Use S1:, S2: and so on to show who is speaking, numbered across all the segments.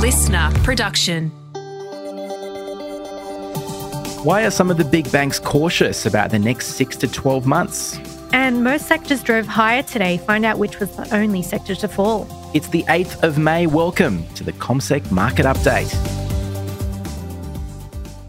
S1: listener production.
S2: Why are some of the big banks cautious about the next 6 to 12 months?
S3: And most sectors drove higher today. Find out which was the only sector to fall.
S2: It's the 8th of May. Welcome to the CommSec Market Update.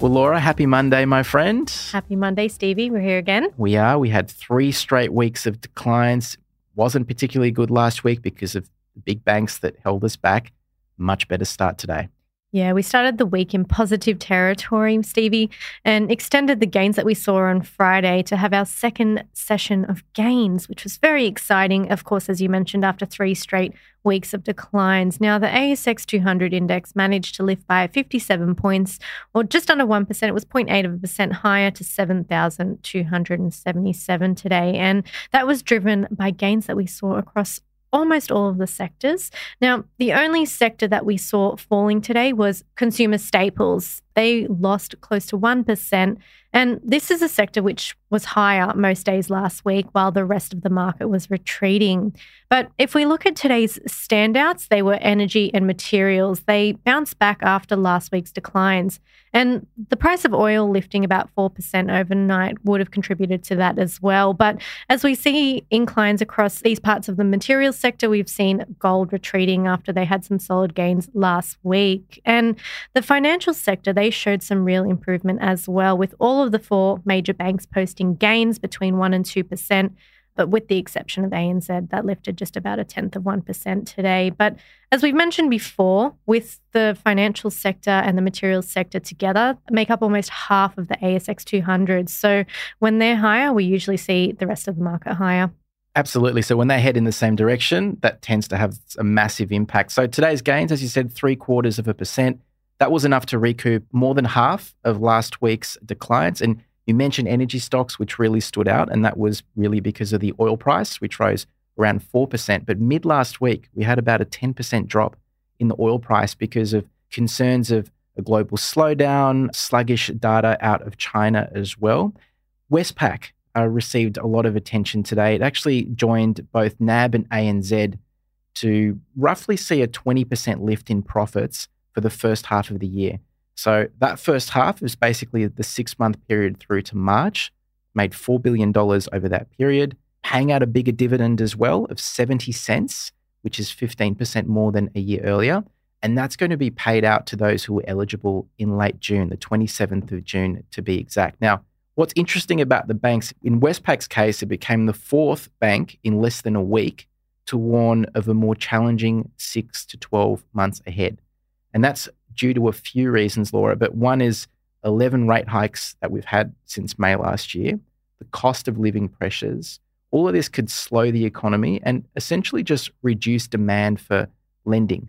S2: Well, Laura, happy Monday, my friend.
S3: Happy Monday, Stevie. We're here again.
S2: We are. We had three straight weeks of declines. Wasn't particularly good last week because of the big banks that held us back. Much better start today.
S3: Yeah, we started the week in positive territory, Stevie, and extended the gains that we saw on Friday to have our second session of gains, which was very exciting, of course, as you mentioned, after three straight weeks of declines. Now, the ASX 200 index managed to lift by 57 points, or just under 1%. It was 0.8 of a percent higher to 7,277 today. And that was driven by gains that we saw across almost all of the sectors. Now, the only sector that we saw falling today was consumer staples. They lost close to 1%. And this is a sector which was higher most days last week while the rest of the market was retreating. But if we look at today's standouts, they were energy and materials. They bounced back after last week's declines. And the price of oil lifting about 4% overnight would have contributed to that as well. But as we see inclines across these parts of the materials sector, we've seen gold retreating after they had some solid gains last week. And the financial sector, they showed some real improvement as well, with all of the four major banks posting gains between 1% and 2%. But with the exception of ANZ, that lifted just about a tenth of 1% today. But as we've mentioned before, with the financial sector and the materials sector together, make up almost half of the ASX 200. So when they're higher, we usually see the rest of the market higher.
S2: Absolutely. So when they head in the same direction, that tends to have a massive impact. So today's gains, as you said, three quarters of a percent. That was enough to recoup more than half of last week's declines. And you mentioned energy stocks, which really stood out, and that was really because of the oil price, which rose around 4%. But mid last week, we had about a 10% drop in the oil price because of concerns of a global slowdown, sluggish data out of China as well. Westpac uh, received a lot of attention today. It actually joined both NAB and ANZ to roughly see a 20% lift in profits for the first half of the year. So that first half is basically the six month period through to March, made $4 billion over that period, paying out a bigger dividend as well of 70 cents, which is 15% more than a year earlier. And that's going to be paid out to those who were eligible in late June, the 27th of June to be exact. Now, what's interesting about the banks, in Westpac's case, it became the fourth bank in less than a week to warn of a more challenging six to 12 months ahead. And that's due to a few reasons, Laura. But one is 11 rate hikes that we've had since May last year, the cost of living pressures. All of this could slow the economy and essentially just reduce demand for lending,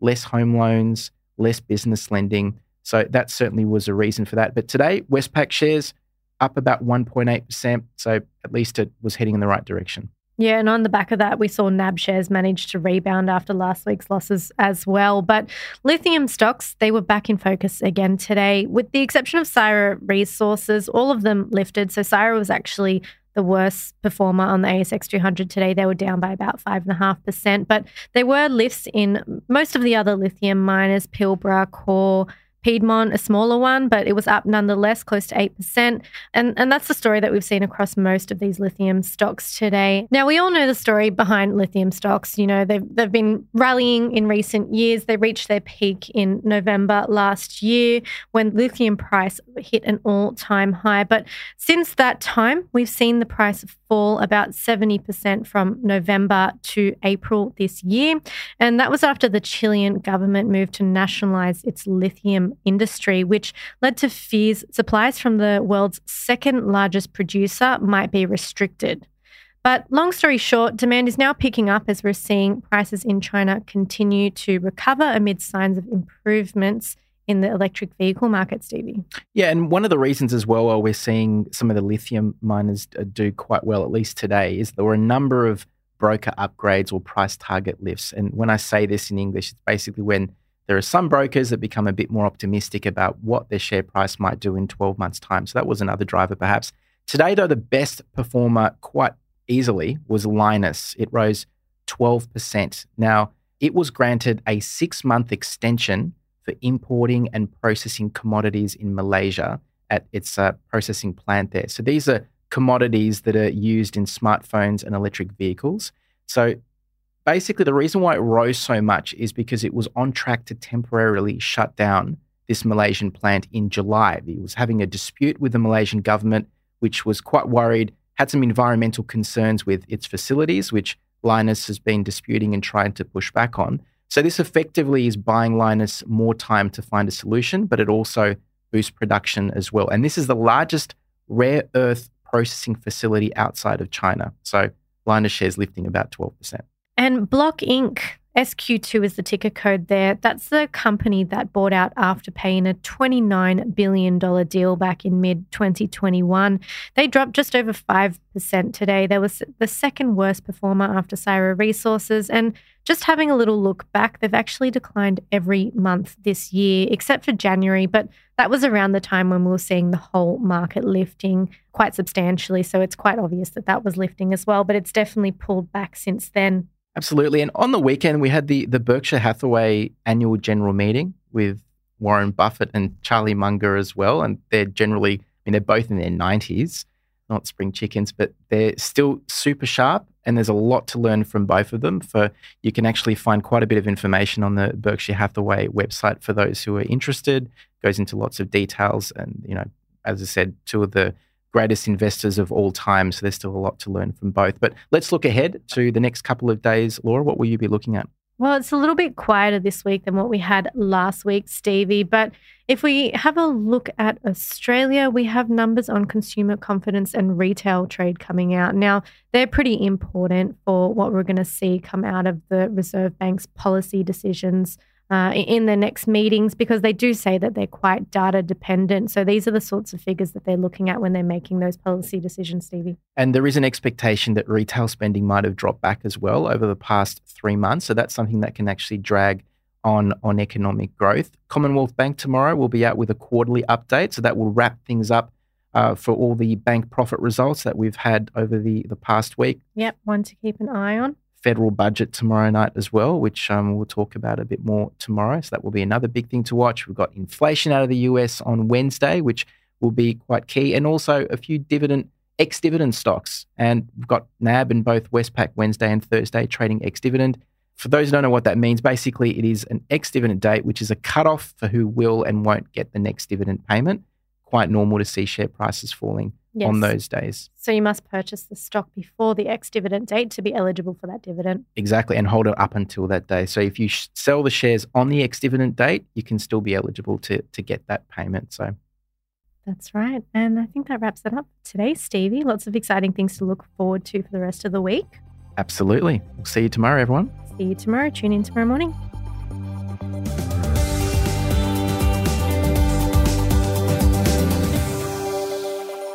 S2: less home loans, less business lending. So that certainly was a reason for that. But today, Westpac shares up about 1.8%. So at least it was heading in the right direction.
S3: Yeah, and on the back of that, we saw NAB shares manage to rebound after last week's losses as well. But lithium stocks, they were back in focus again today, with the exception of Syrah Resources. All of them lifted. So Syrah was actually the worst performer on the ASX 200 today. They were down by about 5.5%, but there were lifts in most of the other lithium miners, Pilbara, Core, Piedmont, a smaller one, but it was up nonetheless, close to 8%. And, and that's the story that we've seen across most of these lithium stocks today. Now, we all know the story behind lithium stocks. You know, they've, they've been rallying in recent years. They reached their peak in November last year when lithium price hit an all time high. But since that time, we've seen the price fall about 70% from November to April this year. And that was after the Chilean government moved to nationalize its lithium industry, which led to fears supplies from the world's second largest producer might be restricted. But long story short, demand is now picking up as we're seeing prices in China continue to recover amid signs of improvements in the electric vehicle market, Stevie.
S2: Yeah, and one of the reasons as well why we're seeing some of the lithium miners do quite well, at least today, is there were a number of broker upgrades or price target lifts. And when I say this in English, it's basically when there are some brokers that become a bit more optimistic about what their share price might do in 12 months' time. So that was another driver, perhaps. Today, though, the best performer quite easily was Lynas. It rose 12%. Now, it was granted a six month extension for importing and processing commodities in Malaysia at its uh, processing plant there. So these are commodities that are used in smartphones and electric vehicles. So basically, the reason why it rose so much is because it was on track to temporarily shut down this Malaysian plant in July. It was having a dispute with the Malaysian government, which was quite worried, had some environmental concerns with its facilities, which Lynas has been disputing and trying to push back on. So this effectively is buying Lynas more time to find a solution, but it also boosts production as well. And this is the largest rare earth processing facility outside of China. So Lynas shares lifting about 12%.
S3: And Block Inc. SQ2 is the ticker code there. That's the company that bought out Afterpay in a $29 billion deal back in mid 2021. They dropped just over 5% today. They were the second worst performer after Syrah Resources. And just having a little look back, they've actually declined every month this year, except for January. But that was around the time when we were seeing the whole market lifting quite substantially. So it's quite obvious that that was lifting as well. But it's definitely pulled back since then.
S2: Absolutely. And on the weekend, we had the, the Berkshire Hathaway annual general meeting with Warren Buffett and Charlie Munger as well. And they're generally, I mean, they're both in their 90s, not spring chickens, but they're still super sharp. And there's a lot to learn from both of them. For you can actually find quite a bit of information on the Berkshire Hathaway website for those who are interested. Goes into lots of details. And, you know, as I said, two of the greatest investors of all time. So there's still a lot to learn from both. But let's look ahead to the next couple of days. Laura, what will you be looking at?
S3: Well, it's a little bit quieter this week than what we had last week, Stevie. But if we have a look at Australia, we have numbers on consumer confidence and retail trade coming out. Now, they're pretty important for what we're going to see come out of the Reserve Bank's policy decisions uh, in their next meetings because they do say that they're quite data dependent. So these are the sorts of figures that they're looking at when they're making those policy decisions, Stevie.
S2: And there is an expectation that retail spending might have dropped back as well over the past three months. So that's something that can actually drag on on economic growth. Commonwealth Bank tomorrow will be out with a quarterly update, so that will wrap things up uh, for all the bank profit results that we've had over the the past week.
S3: Yep, one to keep an eye on
S2: federal budget tomorrow night as well, which um, we'll talk about a bit more tomorrow. So that will be another big thing to watch. We've got inflation out of the US on Wednesday, which will be quite key, and also a few dividend ex dividend stocks. And we've got NAB in both Westpac Wednesday and Thursday trading ex dividend. For those who don't know what that means, basically it is an ex dividend date, which is a cutoff for who will and won't get the next dividend payment. Quite normal to see share prices falling yes. on those days.
S3: So you must purchase the stock before the ex dividend date to be eligible for that dividend.
S2: Exactly, and hold it up until that day. So if you sh- sell the shares on the ex dividend date, you can still be eligible to to get that payment. So
S3: that's right. And I think that wraps it up today, Stevie. Lots of exciting things to look forward to for the rest of the week.
S2: Absolutely. We'll see you tomorrow, everyone.
S3: See you tomorrow. Tune in tomorrow morning.